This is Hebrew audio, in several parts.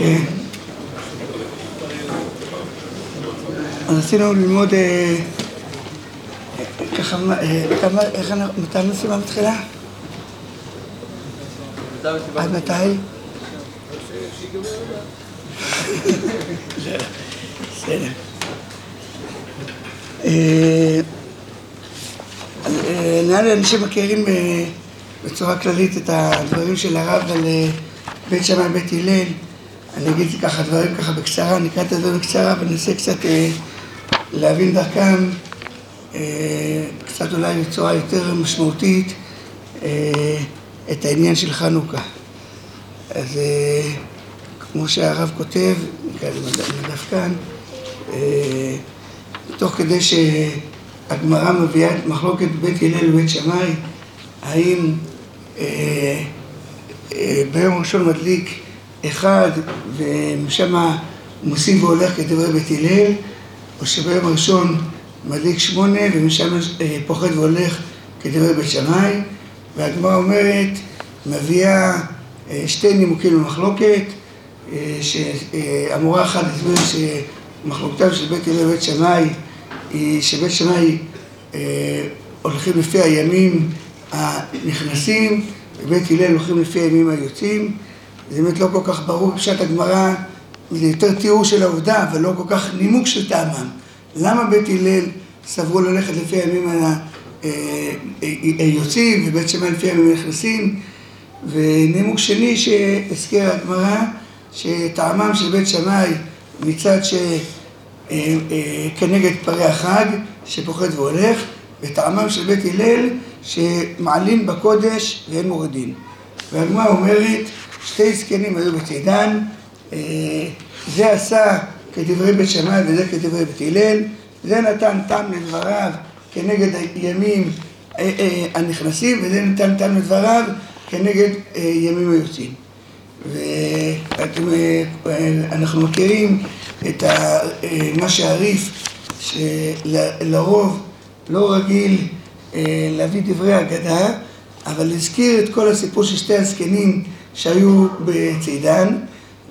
כן. אז רצינו ללמוד אה, ככה, אה, איך אנחנו, מתי המשימה מתחילה? עד מתי? אה, אה, נראה לי אנשים מכירים בצורה כללית את הדברים של הרב על בית שמאי בית הלל. אני אגיד ככה דברים ככה בקצרה, אני אקרא את הדברים בקצרה וננסה קצת להבין דרכם, קצת אולי בצורה יותר משמעותית, את העניין של חנוכה. אז כמו שהרב כותב, נקרא לזה מדף כאן, תוך כדי שהגמרא מביאה את מחלוקת בית הלל ובית שמאי, האם אה, אה, ביום הראשון מדליק אחד ומשם מוסיף והולך כדברי בית הלל, או שביום הראשון מדליק שמונה ומשם אה, פוחד והולך כדברי בית שמאי, והגמרא אומרת, מביאה אה, שתי נימוקים למחלוקת, אה, שאמורה אחת להסביר מחלוקתם של בית הלל ובית שמאי היא שבית שמאי הולכים לפי הימים הנכנסים ובית הלל הולכים לפי הימים היוצאים זה באמת לא כל כך ברור פשט הגמרא זה יותר תיאור של העובדה אבל לא כל כך נימוק של טעמם למה בית הלל סברו ללכת לפי הימים היוצאים ובית שמאי לפי הימים הנכנסים ונימוק שני שהזכירה הגמרא שטעמם של בית שמאי מצד שכנגד פרי החג שפוחד והולך, וטעמם של בית הלל שמעלים בקודש ואין מורידין. והגמרא אומרת, שתי זקנים היו בצידן, זה עשה כדברי בית שמאי וזה כדברי בית הלל, זה נתן טעם לדבריו כנגד הימים הנכנסים, וזה נתן טעם לדבריו כנגד ימים היוצאים. ואנחנו מכירים את מה שהריף, שלרוב לא רגיל להביא דברי אגדה, אבל הזכיר את כל הסיפור של שתי הזקנים שהיו בצידן,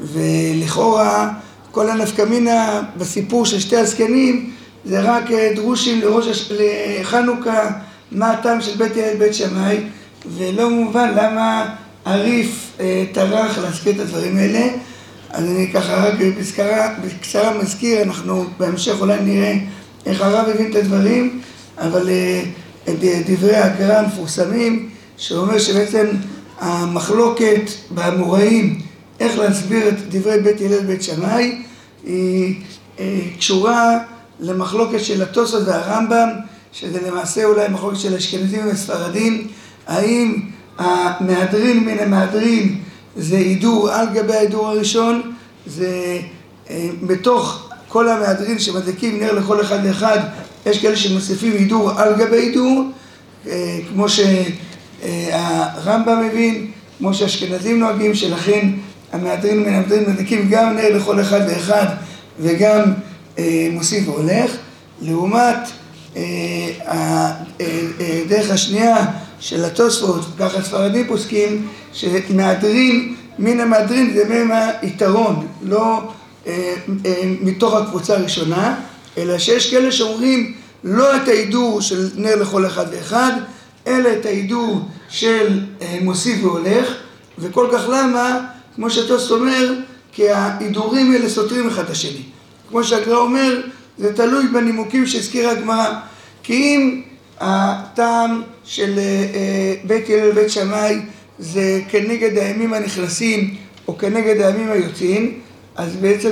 ולכאורה כל הנפקמינה בסיפור של שתי הזקנים זה רק דרושים לראש לחנוכה, מה הטעם של בית הלל בית שמאי, ולא מובן למה הריף טרח להזכיר את הדברים האלה, אז אני ככה רק בקצרה, בקצרה מזכיר, אנחנו בהמשך אולי נראה איך הרב הבין את הדברים, אבל את דברי הגר"א המפורסמים, שאומר שבעצם המחלוקת באמוראים, איך להסביר את דברי בית הלל בית שמאי, היא קשורה למחלוקת של התוספות והרמב"ם, שזה למעשה אולי מחלוקת של אשכנזים וספרדים, האם המהדרין מן המהדרין זה הידור על גבי ההידור הראשון, זה בתוך כל המהדרין שמדליקים נר לכל אחד ואחד, יש כאלה שמוסיפים הידור על גבי הידור, כמו שהרמב"ם מבין, כמו שהאשכנזים נוהגים, שלכן המהדרין מן המהדרין מדליקים גם נר לכל אחד ואחד וגם מוסיף והולך, לעומת הדרך השנייה של התוספות, ככה ספרדים פוסקים, שמהדרין, מן המהדרין זה מהם היתרון, לא אה, אה, מתוך הקבוצה הראשונה, אלא שיש כאלה שאומרים לא את ההידור של נר לכל אחד ואחד, אלא את ההידור של אה, מוסיף והולך, וכל כך למה, כמו שהתוספות אומר, כי ההידורים האלה סותרים אחד את השני. כמו שהגר"א אומר, זה תלוי בנימוקים שהזכירה הגמרא. כי אם הטעם של בית הלל ובית שמאי זה כנגד הימים הנכנסים או כנגד הימים היוצאים, אז בעצם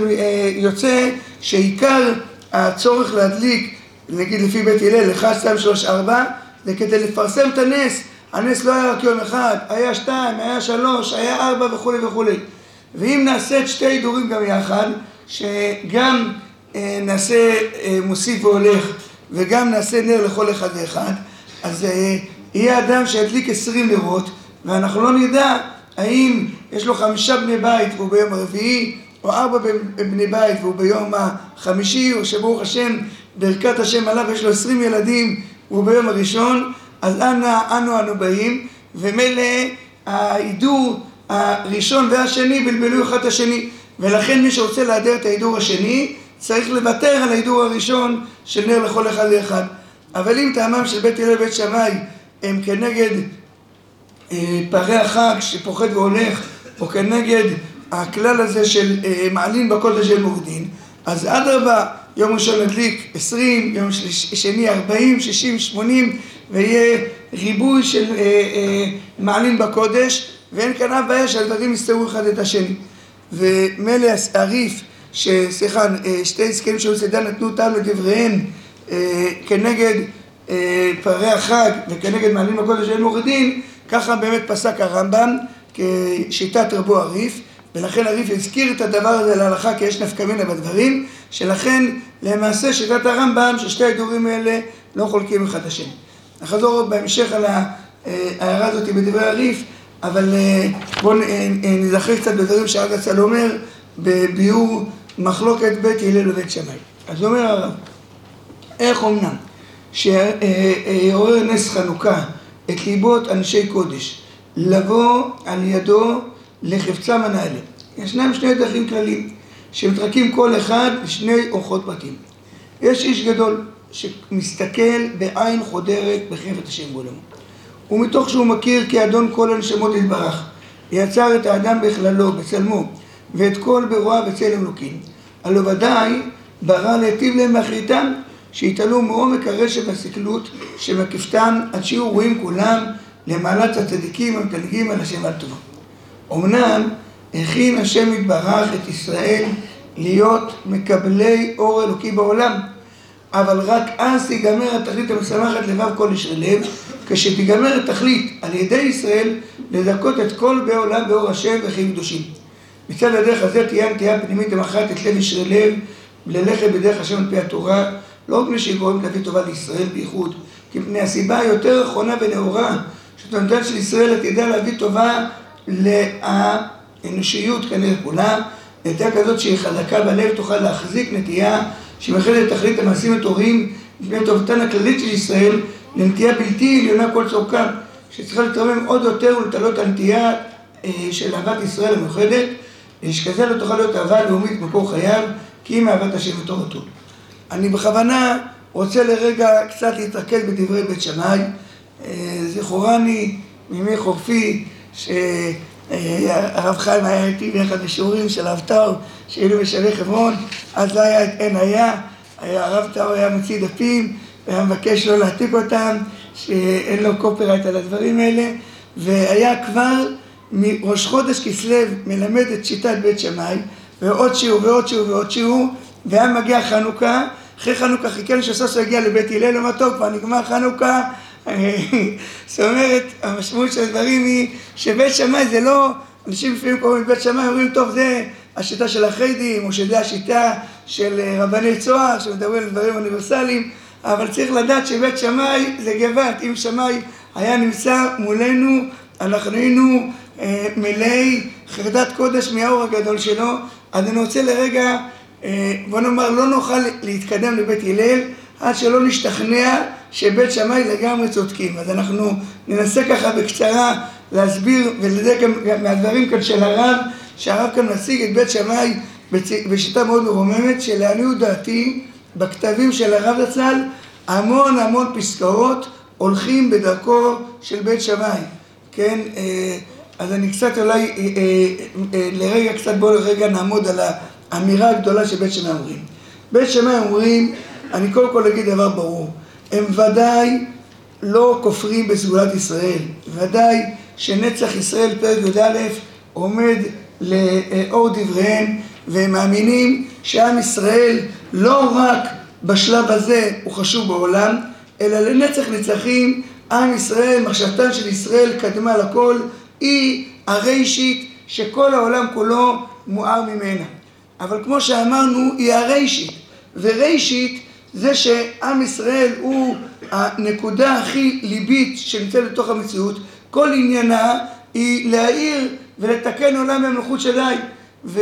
יוצא שעיקר הצורך להדליק, נגיד לפי בית הלל, 1, 2, 3, 4, זה כדי לפרסם את הנס. הנס לא היה רק יום אחד, היה שתיים, היה שלוש, היה ארבע וכולי וכולי. ואם נעשה את שתי הידורים גם יחד, שגם נעשה מוסיף והולך וגם נעשה נר לכל אחד ואחד, אז יהיה אדם שידליק עשרים נרות, ואנחנו לא נדע האם יש לו חמישה בני בית והוא ביום הרביעי, או ארבע בני בית והוא ביום החמישי, או שברוך השם, ברכת השם עליו יש לו עשרים ילדים והוא ביום הראשון, אז אנה אנו אנו באים, ומילא ההידור הראשון והשני בלבלו אחד את השני. ולכן מי שרוצה להדר את ההידור השני, צריך לוותר על ההידור הראשון של נר לכל אחד ואחד. אבל אם טעמם של בית הלל ובית שמאי הם כנגד אה, פערי החג שפוחד והולך, או כנגד הכלל הזה של אה, מעלין בקודש של מורדין, אז אדרבה, יום ראשון נדליק 20, יום שני 40, 60, 80, ויהיה ריבוי של אה, אה, מעלין בקודש, ואין כאן אף בעיה שהדברים יסתרו אחד את השני. ומילא הריף, סליחה, אה, שתי זקנים של סדן נתנו טעם לדבריהם אה, כנגד אה, פערי החג וכנגד מעלין בקודש של מורדין, ככה באמת פסק הרמב"ם כשיטת רבו הריף, ולכן הריף הזכיר את הדבר הזה להלכה כי יש נפקא מינה בדברים, שלכן למעשה שיטת הרמב"ם ששתי ההידורים האלה לא חולקים אחד את השני. נחזור בהמשך על ההערה הזאת בדברי הריף, אבל אה, בואו אה, נזכר קצת בדברים שהרב הצל אומר בביאור מחלוקת בית הלל ובית שמאי. אז אומר הרב, איך אמנם שעורר נס חנוכה את ליבות אנשי קודש, לבוא על ידו לחפצם הנעלה. ישנם שני דרכים כלליים, שמתרקים כל אחד לשני אורחות פרטים. יש איש גדול שמסתכל בעין חודרת בחפת השם בעולמו. ומתוך שהוא מכיר כי אדון כל הנשמות יתברך, יצר את האדם בכללו, בצלמו, ואת כל ברוע בצלם אלוקים. הלא ודאי ברא להיטיב להם באחריתם, שיתעלו מעומק הרשת והסקלות שמקיפתם עד שיהיו רואים כולם למעלת הצדיקים המתנהגים על השם על טובו. אמנם הכין השם יתברך את ישראל להיות מקבלי אור אלוקי בעולם, אבל רק אז תיגמר התכלית המשמחת לבב כל ישרי לב, כשתיגמר התכלית על ידי ישראל לזכות את כל באי עולם באור השם וחיים קדושים. מצד הדרך הזה תהיה הנטייה פנימית המכרעת את לב ישרי לב ללכת בדרך השם על פי התורה, לא רק מפני שהיא להביא טובה לישראל בייחוד, כי מפני הסיבה היותר אחרונה ונאורה, שתונתן של ישראל תדע להביא טובה לאנושיות כנראה כולה, נטייה כזאת שהיא חזקה בלב תוכל להחזיק נטייה שמאחדת תכלית המעשים הטובים לפני טובתן הכללית של ישראל לנטייה בלתי עליונה כל צורכם, שצריכה להתרומם עוד יותר ולתלות הנטייה אה, של אהבת ישראל המאוחדת, שכזה לא תוכל להיות אהבה לאומית במקור חייו, כי אם אהבת השם ותורתו. אני בכוונה רוצה לרגע קצת להתרכז בדברי בית שמאי. אה, זכורני מימי חורפי, שהרב חיים היה איתי באחד השיעורים של הרב טאו, שהיינו בשבי חברון, אז לא היה את עין היה, הרב טאו היה מוציא דפים, והיה מבקש לא להעתיק אותם, שאין לו קופרייט על הדברים האלה, והיה כבר מראש חודש כסלו מלמד את שיטת בית שמאי, ועוד שיעור ועוד שיעור ועוד שיעור, והיה מגיע חנוכה, אחרי חנוכה חיכינו שסוף סוף יגיע לבית הלל, אמר טוב, כבר נגמר חנוכה, זאת אומרת, המשמעות של הדברים היא שבית שמאי זה לא, אנשים לפעמים קוראים לבית שמאי, אומרים, טוב, זה השיטה של החיידים, או שזה השיטה של אה, רבני צוהר, שמדברים על דברים אוניברסליים, אבל צריך לדעת שבית שמאי זה גבעת, אם שמאי היה נמצא מולנו, אנחנו היינו אה, מלאי חרדת קודש מהאור הגדול שלו, אז אני רוצה לרגע, אה, בוא נאמר, לא נוכל להתקדם לבית הלל עד שלא נשתכנע שבית שמאי לגמרי צודקים. אז אנחנו ננסה ככה בקצרה להסביר ולדעת גם מהדברים כאן של הרב, שהרב כאן מציג את בית שמאי בשיטה מאוד מרוממת, שלעניות דעתי, בכתבים של הרב זצ"ל, המון המון פסקאות הולכים בדרכו של בית שמאי, כן? אה, אז אני קצת אולי, אה, אה, לרגע קצת בואו לרגע נעמוד על האמירה הגדולה של בית שמאי אומרים. בית שמאי אומרים, אני קודם כל אגיד דבר ברור, הם ודאי לא כופרים בסגולת ישראל, ודאי שנצח ישראל פרק י"א עומד לאור דבריהם והם מאמינים שעם ישראל לא רק בשלב הזה הוא חשוב בעולם, אלא לנצח נצחים עם ישראל, מחשבתן של ישראל קדמה לכל, היא הרישית שכל העולם כולו מואר ממנה. אבל כמו שאמרנו, היא הרישית, ורישית זה שעם ישראל הוא הנקודה הכי ליבית שנמצאת בתוך המציאות, כל עניינה היא להאיר ולתקן עולם במלכות שדי. וכל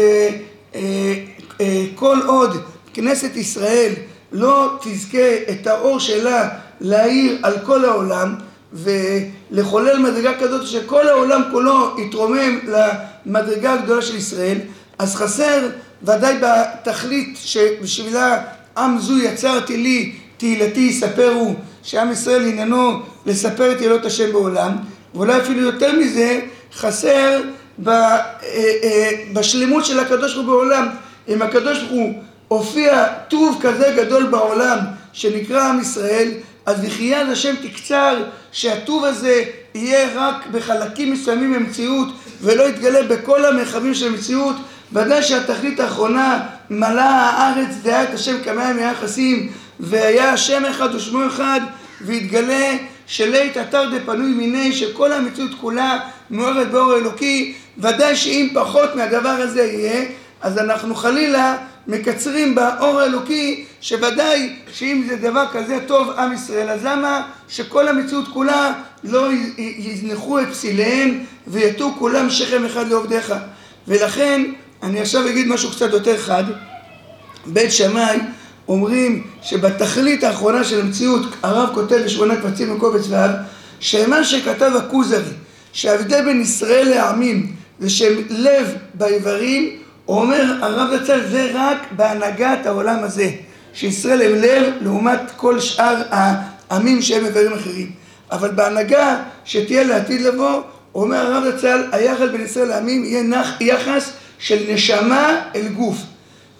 אה, אה, עוד כנסת ישראל לא תזכה את האור שלה להאיר על כל העולם ולחולל מדרגה כזאת שכל העולם כולו יתרומם למדרגה הגדולה של ישראל, אז חסר ודאי בתכלית שבשבילה עם זו יצרתי לי תהילתי יספרו שעם ישראל עניינו לספר את תהילות השם בעולם ואולי אפילו יותר מזה חסר אה, אה, בשלמות של הקדוש ברוך הוא בעולם. אם הקדוש ברוך הוא הופיע טוב כזה גדול בעולם שנקרא עם ישראל אז יחיה השם תקצר שהטוב הזה יהיה רק בחלקים מסוימים במציאות ולא יתגלה בכל המרחבים של המציאות ודאי שהתכלית האחרונה מלאה הארץ דעה את השם כמים היחסים והיה השם אחד ושמו אחד והתגלה שלית אתר דפנוי מיני שכל המציאות כולה מאורת באור אלוקי. ודאי שאם פחות מהדבר הזה יהיה אז אנחנו חלילה מקצרים באור האלוקי שוודאי שאם זה דבר כזה טוב עם ישראל אז למה שכל המציאות כולה לא יזנחו את פסיליהם ויתו כולם שכם אחד לעובדיך? ולכן אני עכשיו אגיד משהו קצת יותר חד. בית שמאי אומרים שבתכלית האחרונה של המציאות הרב כותב בשמונה קבצים בקובץ ו' שמה שכתב הכוזרי שההבדל בין ישראל לעמים זה שהם לב באיברים אומר הרב זצ"ל זה רק בהנהגת העולם הזה שישראל הם לב לעומת כל שאר העמים שהם איברים אחרים. אבל בהנהגה שתהיה לעתיד לבוא אומר הרב זצ"ל היחד בין ישראל לעמים יהיה נח, יחס של נשמה אל גוף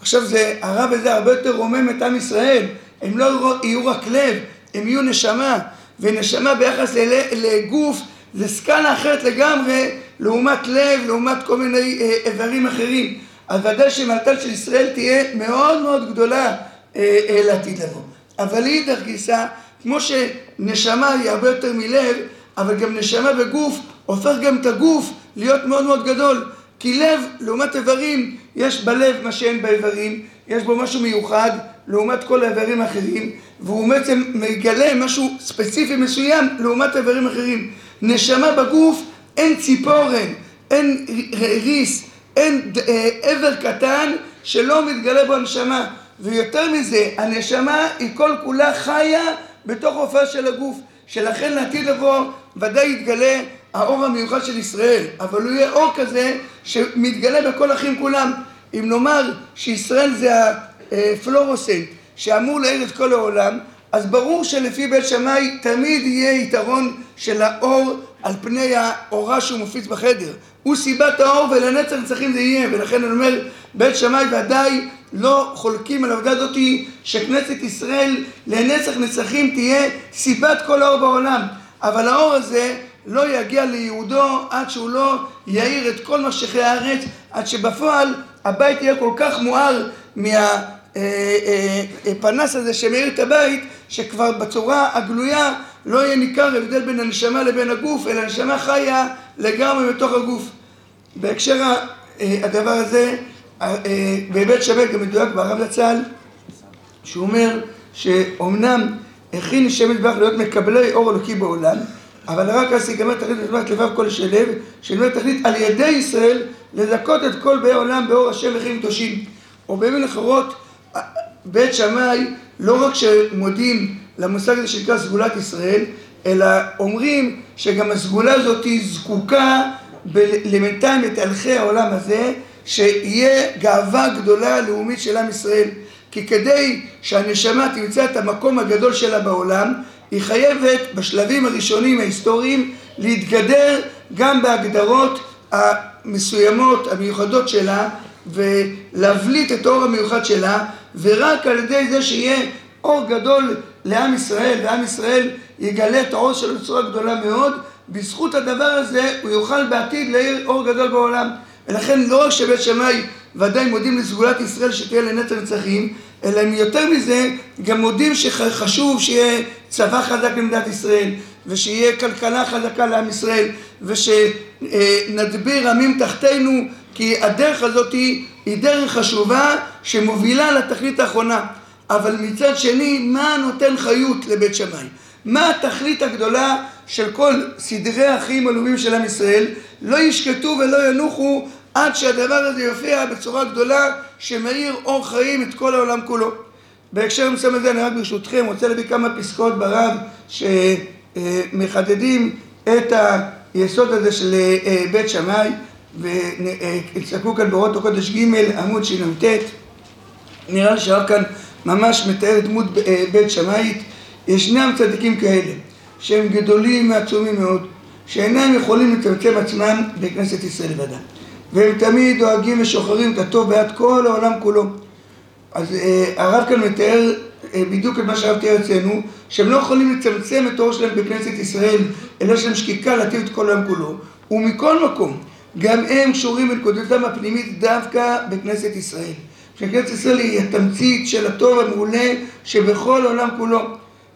עכשיו זה, הרב הזה הרבה יותר רומם את עם ישראל הם לא יהיו רק לב, הם יהיו נשמה ונשמה ביחס לגוף זה סקאלה אחרת לגמרי לעומת לב, לעומת כל מיני אה, איברים אחרים אז ודאי שמלטל של ישראל תהיה מאוד מאוד גדולה אה, אה, לעתיד לבוא. אבל לאידך גיסא, כמו שנשמה היא הרבה יותר מלב, אבל גם נשמה בגוף הופך גם את הגוף להיות מאוד מאוד גדול. כי לב, לעומת איברים, יש בלב מה שאין באיברים, יש בו משהו מיוחד לעומת כל האיברים האחרים, והוא בעצם מגלה משהו ספציפי מסוים לעומת איברים אחרים. נשמה בגוף, אין ציפורן, אין ריס, אין אה, קטן שלא מתגלה בו הנשמה. ויותר מזה, הנשמה היא כל כולה חיה בתוך הופעה של הגוף. שלכן לעתיד לבוא ודאי יתגלה האור המיוחד של ישראל, אבל הוא יהיה אור כזה שמתגלה בכל אחים כולם. אם נאמר שישראל זה הפלורוסנט שאמור להאיר את כל העולם, אז ברור שלפי בית שמאי תמיד יהיה יתרון של האור על פני האורה שהוא מופיץ בחדר. הוא סיבת האור ולנצח נצחים זה יהיה, ולכן אני אומר, בית שמאי ודאי לא חולקים על העובדה הזאתי שכנסת ישראל לנצח נצחים תהיה סיבת כל האור בעולם. אבל האור הזה לא יגיע ליהודו עד שהוא לא יאיר את כל משכי הארץ, עד שבפועל הבית יהיה כל כך מואר מה... אה, אה, אה, הזה שמאיר את הבית, שכבר בצורה הגלויה לא יהיה ניכר הבדל בין הנשמה לבין הגוף, אלא הנשמה חיה לגמרי בתוך הגוף. בהקשר הדבר הזה, בהיבט שווה גם מדויק ברב לצל, שהוא אומר שאומנם הכין שם מטבח להיות מקבלי אור אלוקי בעולם, אבל רק אז ייגמר תכלית בזמן לבב כל שלב, שנאמר תכלית על ידי ישראל לזכות את כל באי עולם באור השם וחיים קדושים. או במילים אחרות, בית שמאי לא רק שמודים למושג הזה שנקרא סגולת ישראל, אלא אומרים שגם הסגולה הזאת היא זקוקה למנתיים את הלכי העולם הזה, שיהיה גאווה גדולה לאומית של עם ישראל. כי כדי שהנשמה תמצא את המקום הגדול שלה בעולם, היא חייבת בשלבים הראשונים ההיסטוריים להתגדר גם בהגדרות המסוימות, המיוחדות שלה, ולהבליט את האור המיוחד שלה, ורק על ידי זה שיהיה אור גדול לעם ישראל, ועם ישראל יגלה את האור שלו בצורה גדולה מאוד, בזכות הדבר הזה הוא יוכל בעתיד להאיר אור גדול בעולם. ולכן לא רק שבית שמאי ודאי מודים לסגולת ישראל שתהיה לנצח נצחים, אלא הם יותר מזה גם מודים שחשוב שיהיה צבא חזק למדינת ישראל, ושיהיה כלכלה חזקה לעם ישראל, ושנדביר עמים תחתינו כי הדרך הזאת היא, היא דרך חשובה שמובילה לתכלית האחרונה. אבל מצד שני, מה נותן חיות לבית שמאי? מה התכלית הגדולה של כל סדרי החיים הלאומיים של עם ישראל? לא ישקטו ולא ינוחו עד שהדבר הזה יופיע בצורה גדולה שמאיר אור חיים את כל העולם כולו. בהקשר מסוים הזה אני רק ברשותכם רוצה להביא כמה פסקאות ברב שמחדדים את היסוד הזה של אה, בית שמאי ותסתכלו כאן באורות הקודש ג' עמוד שנ"ט, נראה לי שהרב כאן ממש מתאר דמות בית שמאית, ישנם צדיקים כאלה, שהם גדולים ועצומים מאוד, שאינם יכולים לצמצם עצמם בכנסת ישראל לבדם. והם תמיד דואגים ושוחרים את הטוב בעד כל העולם כולו. אז אה, הרב כאן מתאר אה, בדיוק את מה שהרב תיאר אצלנו, שהם לא יכולים לצמצם את האור שלהם בכנסת ישראל, אלא יש להם שקיקה להטיב את כל העולם כולו. ומכל מקום, גם הם קשורים בנקודתם הפנימית דווקא בכנסת ישראל. שכנסת ישראל היא התמצית של הטוב המעולה שבכל העולם כולו.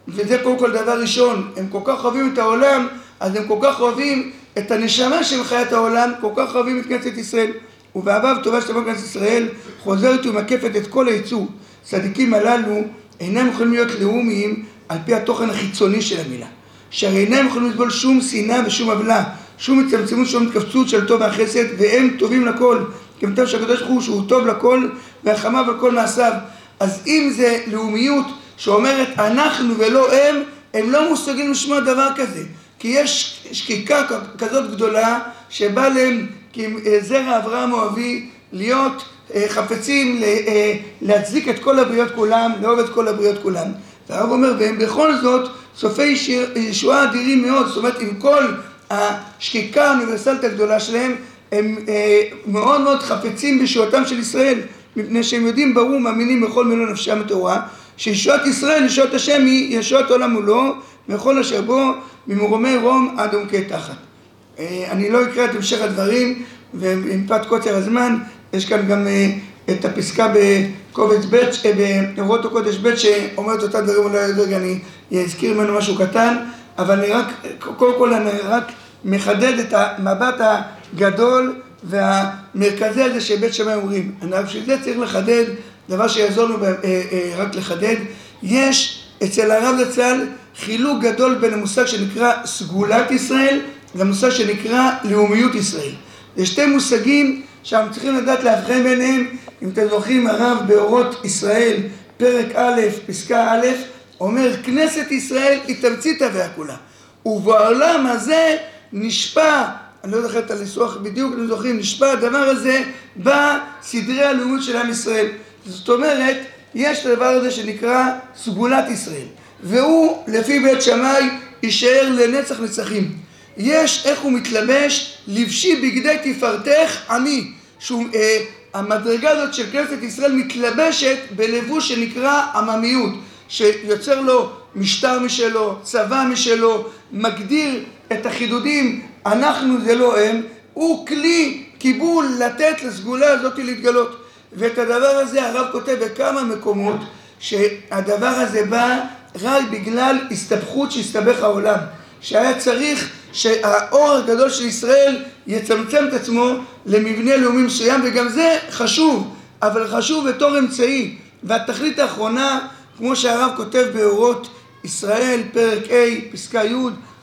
וזה קודם כל דבר ראשון, הם כל כך אוהבים את העולם, אז הם כל כך אוהבים את הנשמה של חיית העולם, כל כך אוהבים את כנסת ישראל. ובאהבה וטובה שתבוא כנסת ישראל, חוזרת ומקפת את כל היצור. צדיקים הללו אינם יכולים להיות לאומיים על פי התוכן החיצוני של המילה. שהרי אינם יכולים לסבול שום שנאה ושום עוולה, שום הצטמצמות, שום התכווצות של טוב והחסד, והם טובים לכל. כמתב שהקדוש ברוך הוא שהוא טוב לכל, והחמיו על כל מעשיו. אז אם זה לאומיות שאומרת אנחנו ולא הם, הם לא מושגים לשמוע דבר כזה. כי יש שקיקה כזאת גדולה שבא להם כזרע אברהם אוהבי להיות אה, חפצים אה, להצדיק את כל הבריות כולם, לאהוב את כל הבריות כולם. והרב אומר, והם בכל זאת סופי ישועה אדירים מאוד, זאת אומרת עם כל השקיקה האוניברסלית הגדולה שלהם, הם אה, מאוד מאוד חפצים בישועתם של ישראל, מפני שהם יודעים ברור, מאמינים בכל מיני נפשם הטהורה, שישועת ישראל, ישועת השם היא ישועת עולם מולו, וכל אשר בו, ממרומי רום עד עומקי תחת. אני לא אקרא את המשך הדברים, ומפאת קוצר הזמן, יש כאן גם אה, את הפסקה בקובץ ב', אה, באורות הקודש ב', שאומרת אותה דברים, אולי רגע אני אזכיר ממנו משהו קטן, אבל אני רק, קודם כל אני רק מחדד את המבט הגדול והמרכזי הזה שבית שמאי אומרים. אני בשביל זה צריך לחדד, דבר שיעזור לנו אה, רק לחדד, יש אצל הרב זצ"ל חילוק גדול בין המושג שנקרא סגולת ישראל למושג שנקרא לאומיות ישראל. זה שתי מושגים שאנחנו צריכים לדעת להבחן ביניהם, אם אתם זוכרים הרב באורות ישראל, פרק א', פסקה א', אומר כנסת ישראל היא תמצית הוויה כולה. ובעולם הזה נשפע, אני לא זוכר את הניסוח בדיוק, אתם זוכרים, נשפע הדבר הזה בסדרי הלאומיות של עם ישראל. זאת אומרת, יש את הדבר הזה שנקרא סגולת ישראל, והוא לפי בית שמאי יישאר לנצח נצחים. יש איך הוא מתלבש, לבשי בגדי תפארתך עמי. שהוא, אה, המדרגה הזאת של כנסת ישראל מתלבשת בלבוש שנקרא עממיות, שיוצר לו משטר משלו, צבא משלו, מגדיר את החידודים, אנחנו זה לא הם, הוא כלי קיבול לתת לסגולה הזאת להתגלות. ואת הדבר הזה הרב כותב בכמה מקומות, שהדבר הזה בא רק בגלל הסתבכות שהסתבך העולם. שהיה צריך שהאור הגדול של ישראל יצמצם את עצמו למבנה לאומי מסוים, וגם זה חשוב, אבל חשוב בתור אמצעי. והתכלית האחרונה, כמו שהרב כותב באורות ישראל, פרק ה', פסקה י',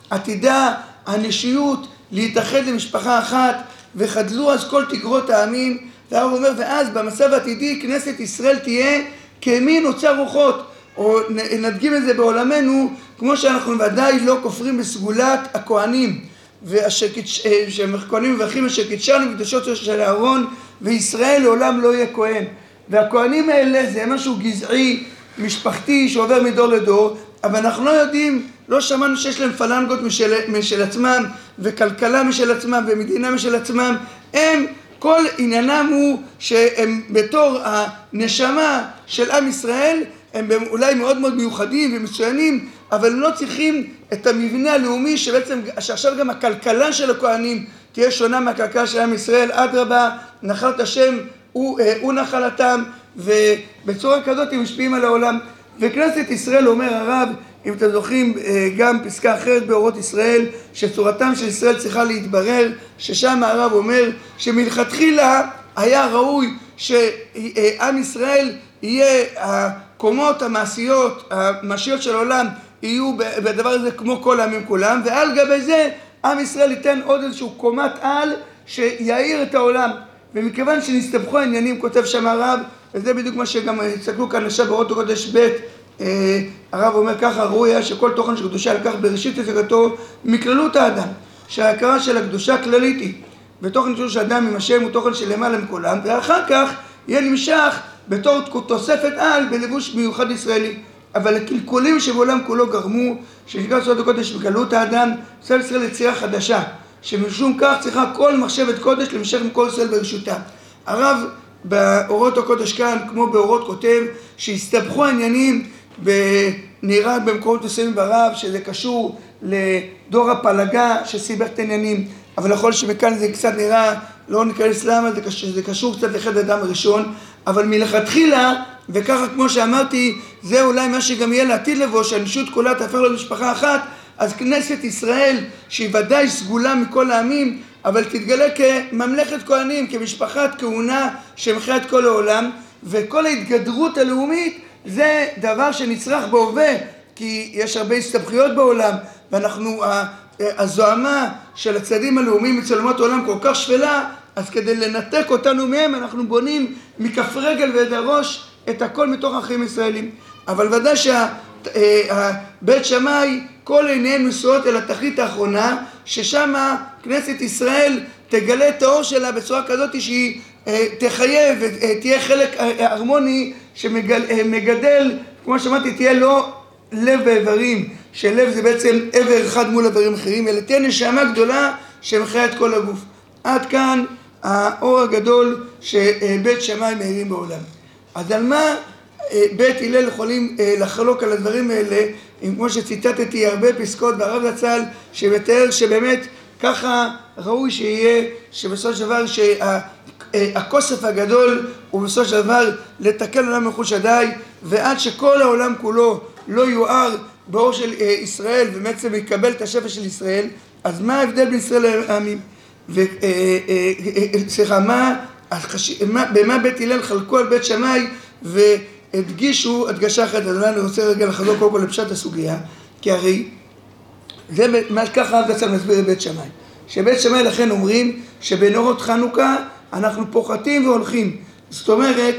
עתידה הנשיות להתאחד למשפחה אחת, וחדלו אז כל תגרות העמים, והרב אומר, ואז במצב העתידי כנסת ישראל תהיה כמין אוצר רוחות. או נדגים את זה בעולמנו, כמו שאנחנו ודאי לא כופרים בסגולת הכהנים, אה, שהם כהנים מברכים אשר קידשנו בקדושות של אהרון, וישראל לעולם לא יהיה כהן. והכהנים האלה זה משהו גזעי, משפחתי, שעובר מדור לדור, אבל אנחנו לא יודעים, לא שמענו שיש להם פלנגות משל, משל עצמם, וכלכלה משל עצמם, ומדינה משל עצמם. הם, כל עניינם הוא שהם בתור הנשמה של עם ישראל, הם אולי מאוד מאוד מיוחדים ומצוינים, אבל הם לא צריכים את המבנה הלאומי שבעצם, שעכשיו גם הכלכלה של הכהנים תהיה שונה מהכלכלה של עם ישראל, אדרבה, נחלת השם הוא, אה, הוא נחלתם, ובצורה כזאת הם משפיעים על העולם. וכנסת ישראל, אומר הרב, אם אתם זוכרים, אה, גם פסקה אחרת באורות ישראל, שצורתם של ישראל צריכה להתברר, ששם הרב אומר שמלכתחילה היה ראוי שעם ישראל יהיה הקומות המעשיות, המעשיות של העולם יהיו בדבר הזה כמו כל העמים כולם, ועל גבי זה עם ישראל ייתן עוד איזשהו קומת על שיאיר את העולם. ומכיוון שנסתבכו העניינים, כותב שם הרב, וזה בדיוק מה שגם הסתכלו כאן עכשיו באורות הקודש ב', הרב אומר ככה, ראוי היה שכל תוכן של קדושה לקח בראשית יצירתו מכללות האדם, שההכרה של הקדושה כללית היא, ותוכן של אדם עם השם הוא תוכן של למעלה מכולם, ואחר כך יהיה נמשך בתור תוספת על בלבוש מיוחד ישראלי. אבל הקלקולים שבעולם כולו גרמו שנקרא סוד הקודש בגלות האדם, ישראל ישראל יצירה חדשה, שמשום כך צריכה כל מחשבת קודש למשך עם כל ישראל ברשותה. הרב באורות הקודש כאן, כמו באורות כותב, שהסתבכו העניינים נראה במקומות מסוימים ברב, שזה קשור לדור הפלגה שסיבך את העניינים, אבל יכול שמכאן זה קצת נראה, לא ניכנס למה, זה קשור, זה קשור קצת לחטא אדם הראשון, אבל מלכתחילה, וככה כמו שאמרתי, זה אולי מה שגם יהיה לעתיד לבוא, שהנשות כולה תהפך למשפחה אחת, אז כנסת ישראל, שהיא ודאי סגולה מכל העמים, אבל תתגלה כממלכת כהנים, כמשפחת כהונה שמחיה את כל העולם, וכל ההתגדרות הלאומית זה דבר שנצרך בהווה, כי יש הרבה הסתבכויות בעולם, ואנחנו, הזוהמה של הצדדים הלאומיים אצל אומות העולם כל כך שפלה, אז כדי לנתק אותנו מהם אנחנו בונים מכף רגל ועד הראש את הכל מתוך החיים הישראלים. אבל ודאי שבית שמאי כל עיניהם נשואות אל התכלית האחרונה, ששם כנסת ישראל תגלה את האור שלה בצורה כזאת שהיא אה, תחייב, אה, תהיה חלק אה, הרמוני שמגדל, כמו שאמרתי, תהיה לא לב ואיברים, שלב זה בעצם איבר אחד מול איברים אחרים, אלא תהיה נשמה גדולה שמחיה את כל הגוף. עד כאן האור הגדול שבית שמאי מאירים בעולם. אז על מה בית הלל יכולים לחלוק על הדברים האלה, אם כמו שציטטתי הרבה פסקות בהרב זצ"ל, שמתאר שבאמת ככה ראוי שיהיה, שבסופו של דבר שהכוסף הגדול הוא בסופו של דבר לתקן עולם מחוש ידיי ועד שכל העולם כולו לא יואר באור של אה, ישראל ובעצם יקבל את השפע של ישראל אז מה ההבדל בין ישראל לעמים? אה, אה, סליחה, מה, במה בית הלל חלקו על בית שמאי והדגישו הדגשה אחרת, אז אני רוצה רגע לחזור קודם כל לפשט הסוגיה כי הרי זה מה ככה הרב דצל מסביר לבית שמאי. שבית שמאי לכן אומרים שבנורות חנוכה אנחנו פוחתים והולכים. זאת אומרת,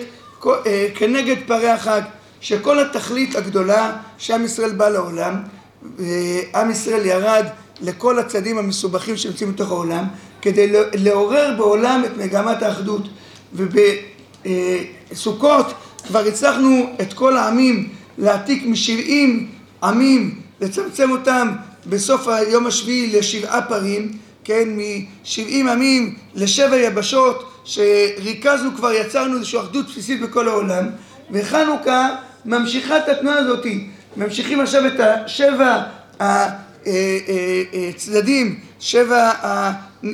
אה, כנגד פרי החג, שכל התכלית הגדולה שעם ישראל בא לעולם, עם ישראל ירד לכל הצדים המסובכים שנמצאים בתוך העולם, כדי לעורר בעולם את מגמת האחדות. ובסוכות כבר הצלחנו את כל העמים להעתיק משבעים עמים, לצמצם אותם בסוף היום השביעי לשבעה פרים, כן, משבעים עמים לשבע יבשות, שריכזנו כבר, יצרנו איזושהי אחדות בסיסית בכל העולם, וחנוכה ממשיכה את התנועה הזאת, ממשיכים עכשיו את השבע הצדדים, אה, אה, אה, שבע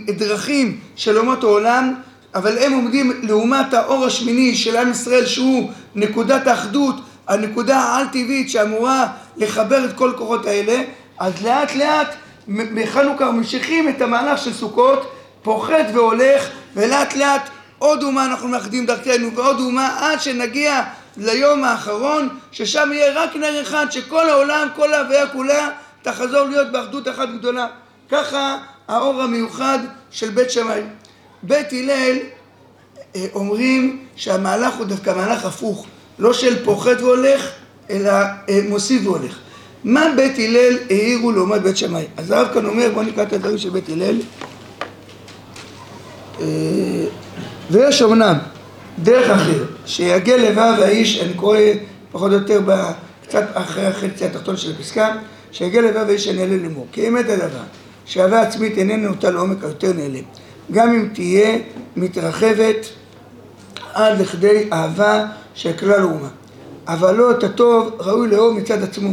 הדרכים של אומות העולם, אבל הם עומדים לעומת האור השמיני של עם ישראל שהוא נקודת האחדות, הנקודה העל-טבעית שאמורה לחבר את כל כוחות האלה, אז לאט לאט בחנוכה ממשיכים את המהלך של סוכות, פוחת והולך, ולאט לאט עוד אומה אנחנו מאחדים דרכנו ועוד אומה עד שנגיע ליום האחרון, ששם יהיה רק נר אחד, שכל העולם, כל ההוויה כולה, תחזור להיות באחדות אחת גדולה. ככה האור המיוחד של בית שמאי. בית הלל אה, אומרים שהמהלך הוא דווקא מהלך הפוך, לא של פוחת והולך, אלא אה, מוסיף והולך. מה בית הלל העירו לעומת בית שמאי? אז הרב כאן אומר, בואו נקרא את הדברים של בית הלל. אה, ויש אמנם דרך אחר, שיגל לבב האיש, אני קורא פחות או יותר קצת אחרי החצי התחתון של הפסקה, שיגל לבב האיש הנעלה לאמור. כי אמת הדבר, שאהבה עצמית איננה נוטה לעומק היותר נעלה. גם אם תהיה מתרחבת עד לכדי אהבה של כלל האומה. אבל לא את הטוב ראוי לאהוב מצד עצמו.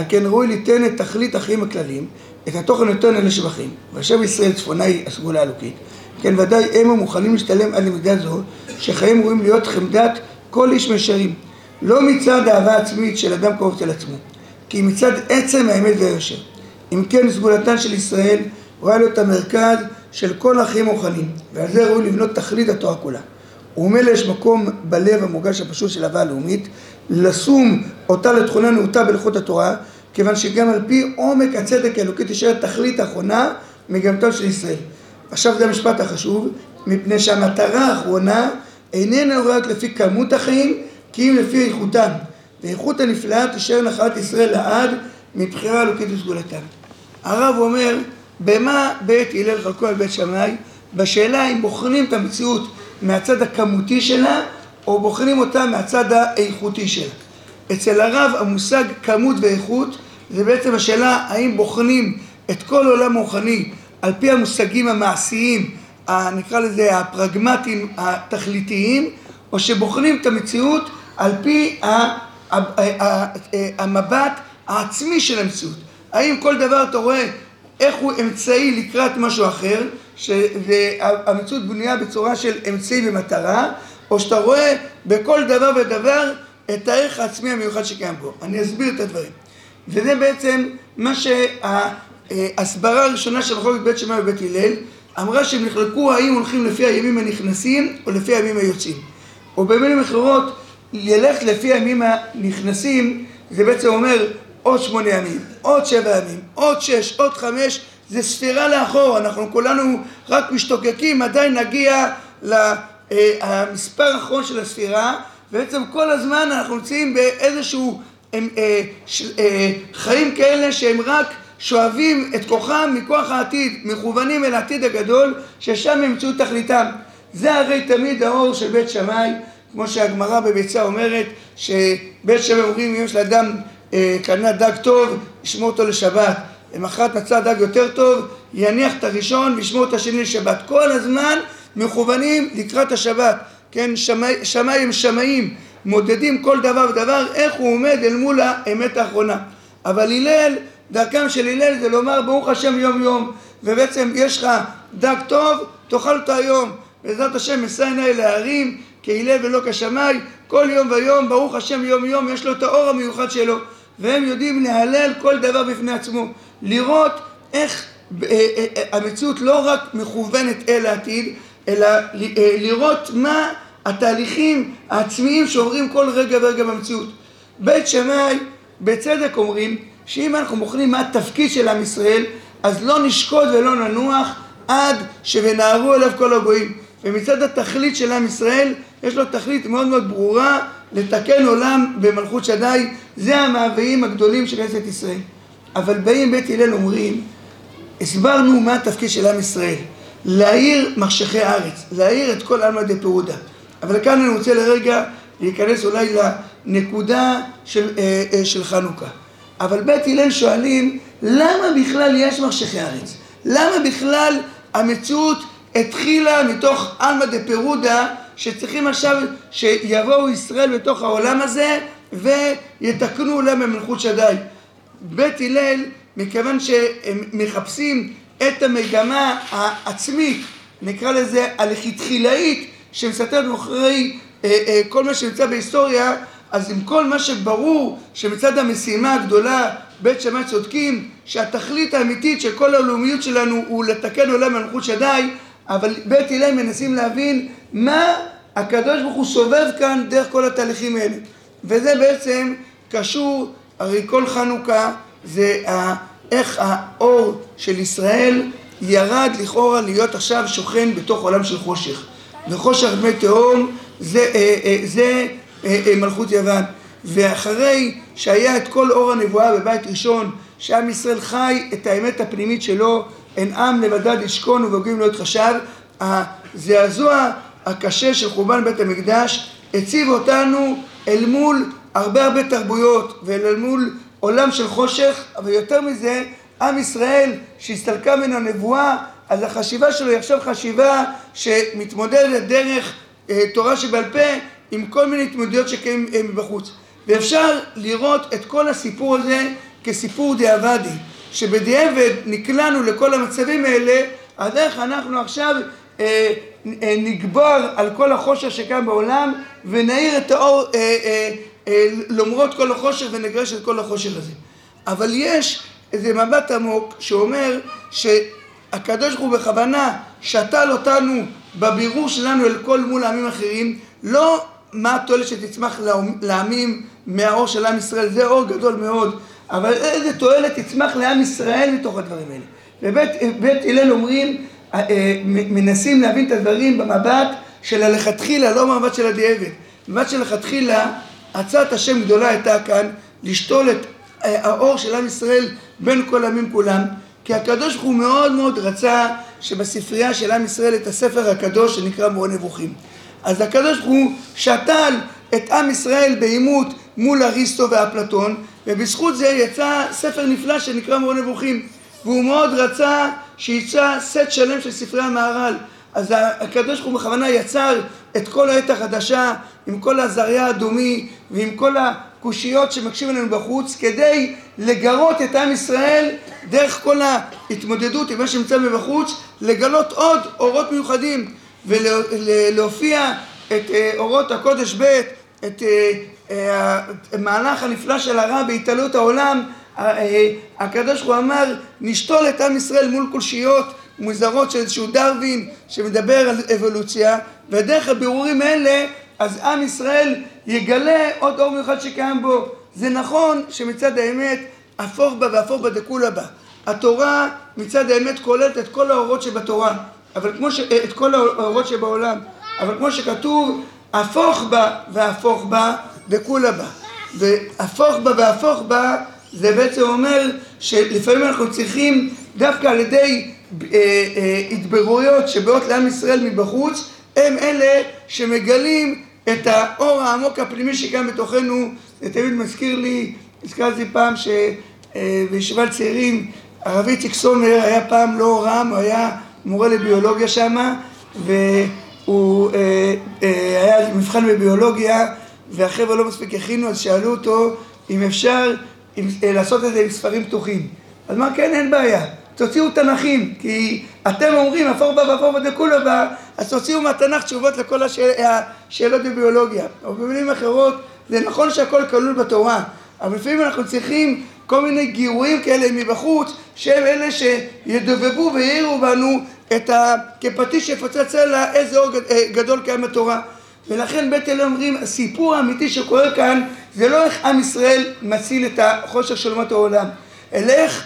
על כן ראוי ליתן את תכלית החיים הכלליים, את התוכן יותר נעלה שבחיים. ואשר ישראל צפונאי הסגולה האלוקית, כן ודאי הם המוכנים להשתלם על למידה זו, שחיים ראויים להיות חמדת כל איש משרים. לא מצד אהבה עצמית של אדם קרוב אצל עצמו, כי מצד עצם האמת והיושר. אם כן סגולתן של ישראל רואה את המרכז של כל החיים מוכנים, ועל זה ראוי לבנות תכלית התורה כולה. וממילא יש מקום בלב המורגש הפשוט של אהבה לאומית, לשום אותה לתכונה נאותה בלכות התורה, כיוון שגם על פי עומק הצדק האלוקי תישאר תכלית האחרונה מגמתם של ישראל. עכשיו זה המשפט החשוב, מפני שהמטרה האחרונה איננה רק לפי כמות החיים, כי אם לפי איכותם. ואיכות הנפלאה תישאר נחלת ישראל לעד מבחירה אלוקית וסגולתם. הרב אומר, במה בית הלל חלקו על בית שמאי? בשאלה אם בוחנים את המציאות מהצד הכמותי שלה, או בוחנים אותה מהצד האיכותי שלה. אצל הרב המושג כמות ואיכות זה בעצם השאלה האם בוחנים את כל עולם רוחני על פי המושגים המעשיים, נקרא לזה הפרגמטיים התכליתיים, או שבוחנים את המציאות על פי המבט העצמי של המציאות. האם כל דבר אתה רואה איך הוא אמצעי לקראת משהו אחר, שהמציאות בנויה בצורה של אמצעי ומטרה, או שאתה רואה בכל דבר ודבר את הערך העצמי המיוחד שקיים בו. אני אסביר את הדברים. וזה בעצם מה שההסברה הראשונה של מחלוקת בית שמאי ובית הלל אמרה שהם נחלקו האם הולכים לפי הימים הנכנסים או לפי הימים היוצאים. או במילים אחרות, ילך לפי הימים הנכנסים, זה בעצם אומר עוד שמונה ימים, עוד שבע ימים, עוד שש, עוד חמש, זה ספירה לאחור, אנחנו כולנו רק משתוקקים מתי נגיע למספר האחרון של הספירה, בעצם כל הזמן אנחנו נמצאים באיזשהו הם, אה, ש, אה, חיים כאלה שהם רק שואבים את כוחם מכוח העתיד, מכוונים אל העתיד הגדול, ששם ימצאו תכליתם. זה הרי תמיד האור של בית שמאי, כמו שהגמרא בביצה אומרת, שבית שמאי אומרים אם יש לאדם אה, קנה דג טוב, ישמור אותו לשבת. למחרת מצא דג יותר טוב, יניח את הראשון וישמור את השני לשבת. כל הזמן מכוונים לקראת השבת, כן, שמאי, שמאי הם מודדים כל דבר ודבר, איך הוא עומד אל מול האמת האחרונה. אבל הלל, דרכם של הלל זה לומר ברוך השם יום יום, ובעצם יש לך דג טוב, תאכל אותו היום. בעזרת השם אשא עיניי להרים, כהלל ולא כשמאי, כל יום ויום, ברוך השם יום יום, יש לו את האור המיוחד שלו. והם יודעים להלל כל דבר בפני עצמו, לראות איך אה, אה, אה, המציאות לא רק מכוונת אל העתיד, אלא לראות מה התהליכים העצמיים שעוברים כל רגע ורגע במציאות. בית שמאי בצדק אומרים שאם אנחנו בוחנים מה התפקיד של עם ישראל, אז לא נשקוט ולא ננוח עד ש"ונהרו אליו כל הגויים". ומצד התכלית של עם ישראל, יש לו תכלית מאוד מאוד ברורה לתקן עולם במלכות שדי, זה המאוויים הגדולים של כנסת ישראל. אבל באים בית הלל אומרים, הסברנו מה התפקיד של עם ישראל, להאיר מחשכי הארץ, להאיר את כל עלמא דפירודה. אבל כאן אני רוצה לרגע להיכנס אולי לנקודה של, אה, אה, של חנוכה. אבל בית הלל שואלים, למה בכלל יש מחשכי הארץ? למה בכלל המציאות התחילה מתוך עלמא דפירודה שצריכים עכשיו שיבואו ישראל בתוך העולם הזה ויתקנו עולם במלכות שדי. בית הלל, מכיוון שהם מחפשים את המגמה העצמית, נקרא לזה הלכתחילאית, שמסתתרת מאחורי אה, אה, כל מה שנמצא בהיסטוריה, אז עם כל מה שברור שמצד המשימה הגדולה בית שמאי צודקים שהתכלית האמיתית של כל הלאומיות שלנו הוא לתקן עולם מלכות שדי אבל בית הלל מנסים להבין מה הקדוש ברוך הוא סובב כאן דרך כל התהליכים האלה. וזה בעצם קשור, הרי כל חנוכה זה איך האור של ישראל ירד לכאורה להיות עכשיו שוכן בתוך עולם של חושך. וחושך דמי תהום זה, אה, אה, זה אה, מלכות יוון. ואחרי שהיה את כל אור הנבואה בבית ראשון, שעם ישראל חי את האמת הפנימית שלו, אין עם לבדד ישכון ובוגעים לא יתחשב, הזעזוע הקשה של חורבן בית המקדש הציב אותנו אל מול הרבה הרבה תרבויות ואל מול עולם של חושך, אבל יותר מזה, עם ישראל שהסתלקה ממנו הנבואה, אז החשיבה שלו היא עכשיו חשיבה שמתמודדת דרך אה, תורה שבעל פה עם כל מיני התמודדויות שקיימים אה, מבחוץ. ואפשר לראות את כל הסיפור הזה כסיפור דיעבדי, שבדיעבד נקלענו לכל המצבים האלה, אז איך אנחנו עכשיו אה, אה, נגבר על כל החושך שקיים בעולם ונאיר את האור אה, למרות כל החושך ונגרש את כל החושך הזה. אבל יש איזה מבט עמוק שאומר שהקדוש ברוך הוא בכוונה שתל אותנו בבירור שלנו אל כל מול העמים האחרים, לא מה התועלת שתצמח לעמים מהאור של עם ישראל, זה אור גדול מאוד, אבל איזה תועלת תצמח לעם ישראל מתוך הדברים האלה. ובית הלל אומרים אה, אה, מנסים להבין את הדברים במבט של הלכתחילה, לא במבט של הדיעבד. במבט של הלכתחילה, הצעת השם גדולה הייתה כאן לשתול את אה, האור של עם ישראל בין כל עמים כולם, כי הקדוש ברוך הוא מאוד מאוד רצה שבספרייה של עם ישראל את הספר הקדוש שנקרא מורה נבוכים. אז הקדוש ברוך הוא שתל את עם ישראל בעימות מול אריסטו ואפלטון, ובזכות זה יצא ספר נפלא שנקרא מורה נבוכים. והוא מאוד רצה שיצא סט שלם של ספרי המהר"ל. אז הקדוש ברוך הוא בכוונה יצר את כל העת החדשה עם כל הזריה האדומי ועם כל הקושיות שמקשים עלינו בחוץ כדי לגרות את עם ישראל דרך כל ההתמודדות עם מה שנמצא מבחוץ לגלות עוד אורות מיוחדים ולהופיע את אה, אורות הקודש ב' את אה, אה, המהלך הנפלא של הרע בהתעלות העולם. הקדוש ברוך הוא אמר נשתול את עם ישראל מול קושיות מוזרות של איזשהו דרווין שמדבר על אבולוציה ודרך הבירורים האלה אז עם ישראל יגלה עוד אור מיוחד שקיים בו. זה נכון שמצד האמת הפוך בה והפוך בה דכולה בה. התורה מצד האמת כוללת את כל האורות שבתורה, אבל כמו ש... את כל האורות שבעולם, אבל כמו שכתוב הפוך בה והפוך בה דכולה בה. והפוך בה והפוך בה זה בעצם אומר שלפעמים אנחנו צריכים דווקא על ידי אה, אה, התברויות שבאות לעם ישראל מבחוץ הם אלה שמגלים את האור העמוק הפנימי שקיים בתוכנו, זה תמיד מזכיר לי, הזכרתי פעם שבישיבת אה, צעירים הרב איציק סומר היה פעם לא רם, הוא היה מורה לביולוגיה שם והוא אה, אה, היה מבחן בביולוגיה והחבר'ה לא מספיק הכינו אז שאלו אותו אם אפשר אה, לעשות את זה עם ספרים פתוחים? אז מה כן אין בעיה תוציאו תנ"כים, כי אתם אומרים אפור בה ואפור בה דכולו בה, אז תוציאו מהתנ"ך תשובות לכל השאלות בביולוגיה. או במילים אחרות, זה נכון שהכל כלול בתורה, אבל לפעמים אנחנו צריכים כל מיני גירויים כאלה מבחוץ, שהם אלה שידובבו ויעירו בנו את ה... כפטיש שיפוצץ סלע, איזה אור אה, גדול קיים בתורה. ולכן בית אלה אומרים, הסיפור האמיתי שקורה כאן, זה לא איך עם ישראל מציל את החושך של אומת העולם, אלא איך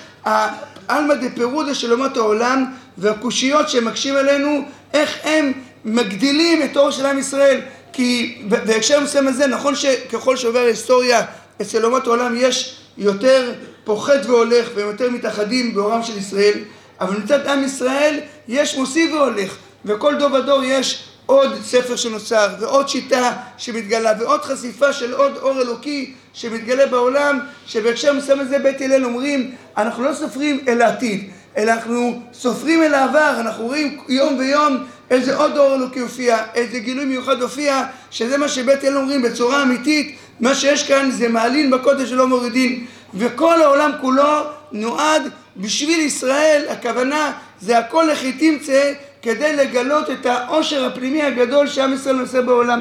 עלמא דפירודה של אומות העולם והקושיות שהם מקשים עלינו, איך הם מגדילים את אור של עם ישראל. כי בהקשר מסוים הזה, נכון שככל שעובר ההיסטוריה אצל אומות העולם יש יותר פוחת והולך והם יותר מתאחדים באורם של ישראל, אבל מצד עם ישראל יש מוסיף והולך, וכל דור ודור יש עוד ספר שנוצר, ועוד שיטה שמתגלה, ועוד חשיפה של עוד אור אלוקי שמתגלה בעולם, שבהקשר מסוים הזה בית הלל אומרים, אנחנו לא סופרים אל העתיד, אלא אנחנו סופרים אל העבר, אנחנו רואים יום ויום איזה עוד אור אלוקי הופיע, איזה גילוי מיוחד הופיע, שזה מה שבית הלל אומרים בצורה אמיתית, מה שיש כאן זה מעלין בקודש שלא מורידין, וכל העולם כולו נועד בשביל ישראל, הכוונה זה הכל לכי תמצא כדי לגלות את העושר הפנימי הגדול שעם ישראל נושא בעולם.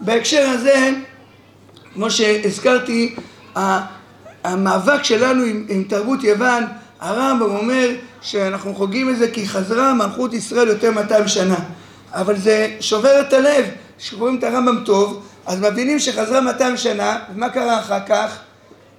בהקשר הזה, כמו שהזכרתי, המאבק שלנו עם, עם תרבות יוון, הרמב"ם אומר שאנחנו חוגגים את זה כי חזרה מלכות ישראל יותר 200 שנה. אבל זה שובר את הלב, כשקוראים את הרמב"ם טוב, אז מבינים שחזרה 200 שנה, ומה קרה אחר כך?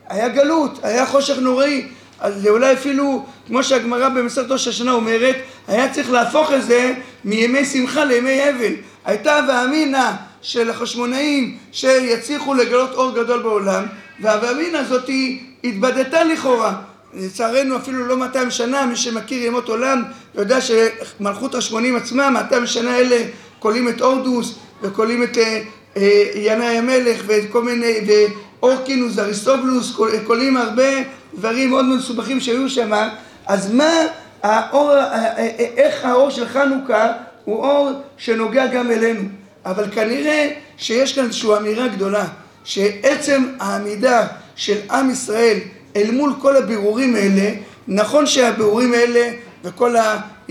היה גלות, היה חושך נוראי. אז זה אולי אפילו, כמו שהגמרא במסכת ראש השנה אומרת, היה צריך להפוך את זה מימי שמחה לימי אבל. הייתה ואמינא של החשמונאים שיצליחו לגלות אור גדול בעולם, והוואמינא הזאת התבדתה לכאורה. לצערנו אפילו לא 200 שנה, מי שמכיר ימות עולם יודע שמלכות השמונים עצמה, 200 שנה אלה כולאים את הורדוס וכולאים את אה, אה, ינאי המלך וכל מיני, ואורקינוס, אריסטובלוס, כולאים הרבה דברים מאוד מסובכים שהיו שם, אז מה האור, איך האור של חנוכה הוא אור שנוגע גם אלינו. אבל כנראה שיש כאן איזושהי אמירה גדולה, שעצם העמידה של עם ישראל אל מול כל הבירורים האלה, נכון שהבירורים האלה וכל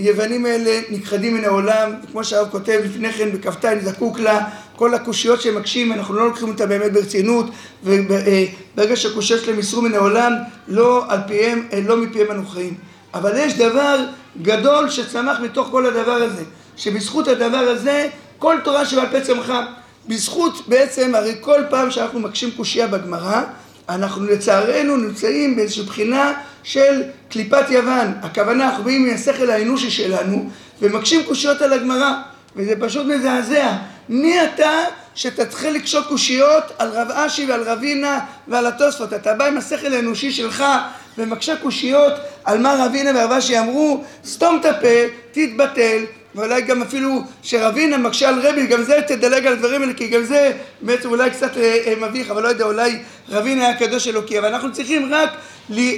היוונים האלה נכחדים מן העולם, כמו שהרב כותב לפני כן בכ"ט זקוק לה, כל הקושיות שהם מקשים, אנחנו לא לוקחים אותם באמת ברצינות, וברגע שהקושיות שלהם יסרו מן העולם, לא על פיהם, לא מפיהם אנו חיים. אבל יש דבר גדול שצמח מתוך כל הדבר הזה, שבזכות הדבר הזה, כל תורה שבעל פה צמחה. בזכות בעצם, הרי כל פעם שאנחנו מקשים קושייה בגמרא, אנחנו לצערנו נמצאים באיזושהי בחינה של קליפת יוון. הכוונה, אנחנו באים מהשכל האנושי שלנו ומקשים קושיות על הגמרא, וזה פשוט מזעזע. מי אתה שתתחיל לקשות קושיות על רב אשי ועל רבינה ועל התוספות? אתה בא עם השכל האנושי שלך ומקשה קושיות על מה רבינה ורבשי אמרו, סתום את הפה, תתבטל, ואולי גם אפילו שרבינה מקשה על רבי, גם זה תדלג על הדברים האלה, כי גם זה בעצם אולי קצת אה, אה, מביך, אבל לא יודע, אולי רבינה היה קדוש אלוקי, אבל אנחנו צריכים רק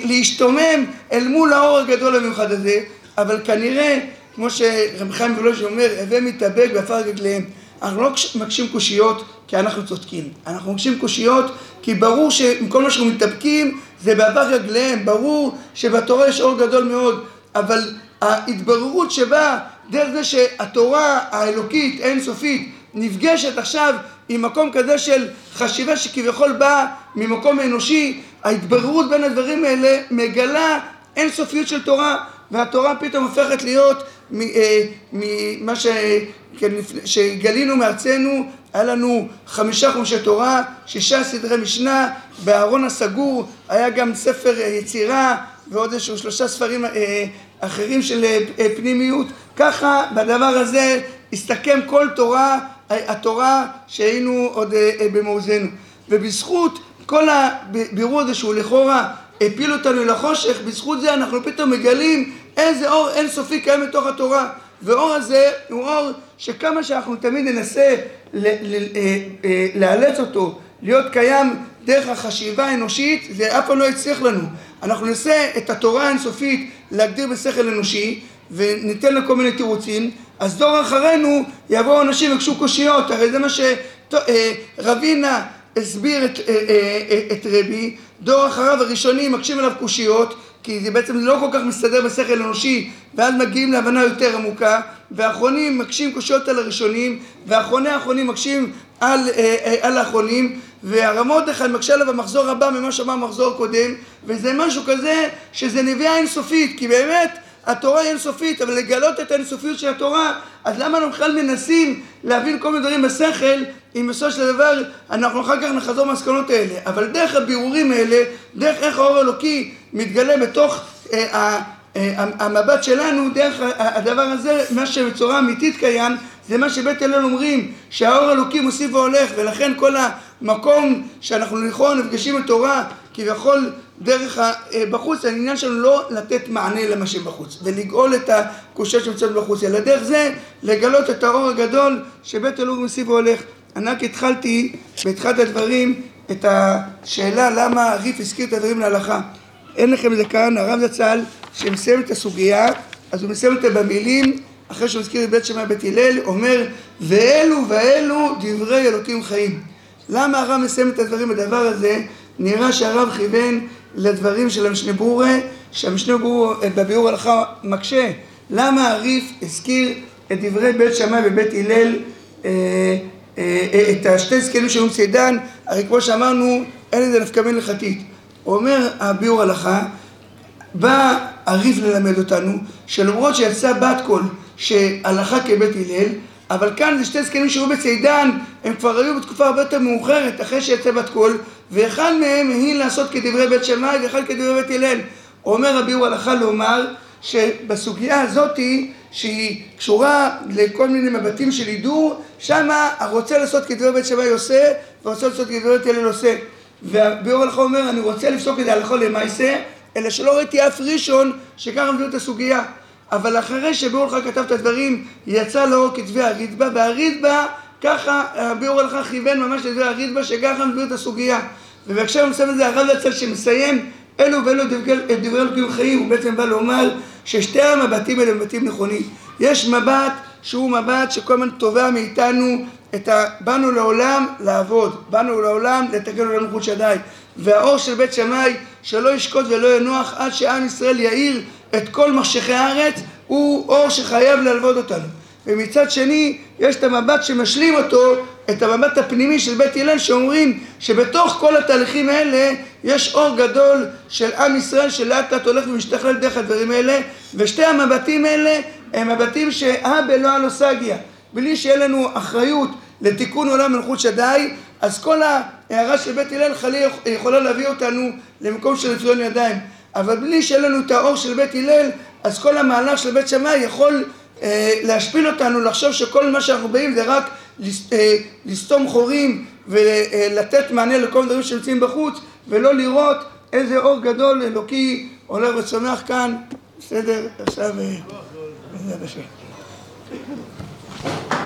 להשתומם אל מול האור הגדול המיוחד הזה, אבל כנראה, כמו שרב חיים ולוש אומר, הווה מתאבק בעפר רגליהם. אנחנו לא מקשים קושיות כי אנחנו צודקים, אנחנו מקשים קושיות כי ברור שכל מה שאנחנו מתאבקים זה בעבר רגליהם, ברור שבתורה יש אור גדול מאוד, אבל ההתבררות שבאה דרך זה שהתורה האלוקית אינסופית נפגשת עכשיו עם מקום כזה של חשיבה שכביכול באה ממקום אנושי, ההתבררות בין הדברים האלה מגלה אינסופיות של תורה והתורה פתאום הופכת להיות אה, ממה ש... כן, שגלינו מארצנו, היה לנו חמישה חומשי תורה, שישה סדרי משנה, בארון הסגור היה גם ספר יצירה ועוד איזשהו שלושה ספרים אה, אחרים של אה, פנימיות, ככה בדבר הזה הסתכם כל תורה, התורה שהיינו עוד במעוזנו. ובזכות כל הבירור הזה שהוא לכאורה הפיל אותנו לחושך, בזכות זה אנחנו פתאום מגלים איזה אור אינסופי קיים בתוך התורה. ואור הזה הוא אור שכמה שאנחנו תמיד ננסה אה, אה, לאלץ אותו להיות קיים דרך החשיבה האנושית, זה אף פעם לא יצליח לנו. אנחנו ננסה את התורה האינסופית להגדיר בשכל אנושי וניתן לה כל מיני תירוצים, אז דור אחרינו יבואו אנשים ויבקשו קושיות, הרי זה מה שרבינה אה, הסביר את, את רבי, דור אחריו הראשונים מקשים עליו קושיות כי זה בעצם לא כל כך מסתדר בשכל אנושי ואז מגיעים להבנה יותר עמוקה. והאחרונים מקשים קושיות על הראשונים ואחרוני האחרונים מקשים על, אה, אה, על האחרונים. והרמות אחד מקשה עליו במחזור הבא ממה שאמר מחזור קודם וזה משהו כזה שזה נביאה אינסופית כי באמת התורה היא אינסופית אבל לגלות את האינסופיות של התורה אז למה אנחנו בכלל מנסים להבין כל מיני דברים בשכל אם בסופו של דבר אנחנו אחר כך נחזור מהמסקנות האלה? אבל דרך הבירורים האלה דרך איך האור האלוקי מתגלה בתוך אה, אה, המבט שלנו דרך הדבר הזה, מה שבצורה אמיתית קיים, זה מה שבית הלל אומרים, שהאור האלוקי מוסיף והולך, ולכן כל המקום שאנחנו לכאורה נפגשים בתורה, כביכול דרך ה... אה, בחוץ, העניין שלנו לא לתת מענה למה שבחוץ, ולגאול את הקושיות שנמצאות בחוץ, אלא דרך זה לגלות את האור הגדול שבית אלוהים מוסיף והולך. אני רק התחלתי בתחילת הדברים את השאלה למה הריף הזכיר את הדברים להלכה. אין לכם את זה כאן, הרב זצ"ל, שמסיים את הסוגיה, אז הוא מסיים אותה במילים, אחרי שהוא הזכיר את בית שמאי בית הלל, אומר, ואלו ואלו דברי אלוקים חיים. למה הרב מסיים את הדברים בדבר הזה? נראה שהרב כיוון לדברים של המשנה ברורה, שהמשנה ברורה בביאור הלכה מקשה. למה הריף הזכיר את דברי בית שמאי ובית הלל, אה, אה, אה, את השתי זקנים של צידן, הרי כמו שאמרנו, אין לזה נפקא מן הלכתית. אומר הביאור הלכה, בא הריף ללמד אותנו, שלמרות שיצא בת קול שהלכה כבית הלל, אבל כאן זה שתי זקנים שהיו בצידן, הם כבר היו בתקופה הרבה יותר מאוחרת, אחרי שיצא בת קול, ואחד מהם היא לעשות כדברי בית שמאי ואחד כדברי בית הלל. אומר הביאור הלכה לומר שבסוגיה הזאתי שהיא קשורה לכל מיני מבטים של הידור, שמה הרוצה לעשות כדברי בית שמאי עושה, ורוצה לעשות כדברי בית הלל עושה. והביאור הלכה אומר, אני רוצה לפסוק את זה הלכה למעשה, אלא שלא ראיתי אף ראשון שככה מביאו את הסוגיה. אבל אחרי שביאור הלכה כתב את הדברים, יצא לאור כתבי הרידב"א, והרידב"א, ככה הביאור הלכה כיוון ממש לדברי הרידב"א, שככה מביאו את הסוגיה. ובהקשר מסוים הזה הרב יצא שמסיים, אלו ואלו דברי אלוקים חיים, הוא בעצם בא לומר ששתי המבטים האלה מבטים נכונים. יש מבט שהוא מבט שכל הזמן תובע מאיתנו את ה... באנו לעולם לעבוד, באנו לעולם לתקן עולם מחוץ שדי. והאור של בית שמאי שלא ישקוט ולא ינוח עד שעם ישראל יאיר את כל מחשכי הארץ, הוא אור שחייב ללוות אותנו. ומצד שני, יש את המבט שמשלים אותו, את המבט הפנימי של בית הלל, שאומרים שבתוך כל התהליכים האלה יש אור גדול של עם ישראל שלאט לאט הולך ומשתכלל דרך הדברים האלה, ושתי המבטים האלה הם מבטים שהבה לא הנוסגיה. בלי שיהיה לנו אחריות לתיקון עולם מלכות שדי, אז כל ההערה של בית הלל חלילה יכולה להביא אותנו למקום של רצויון ידיים. אבל בלי שיהיה לנו את האור של בית הלל, אז כל המהלך של בית שמאי יכול להשפיל אותנו, לחשוב שכל מה שאנחנו באים זה רק אה, לסתום חורים ולתת מענה לכל הדברים שנמצאים בחוץ, ולא לראות איזה אור גדול אלוקי עולה וצומח כאן, בסדר? עכשיו... השם.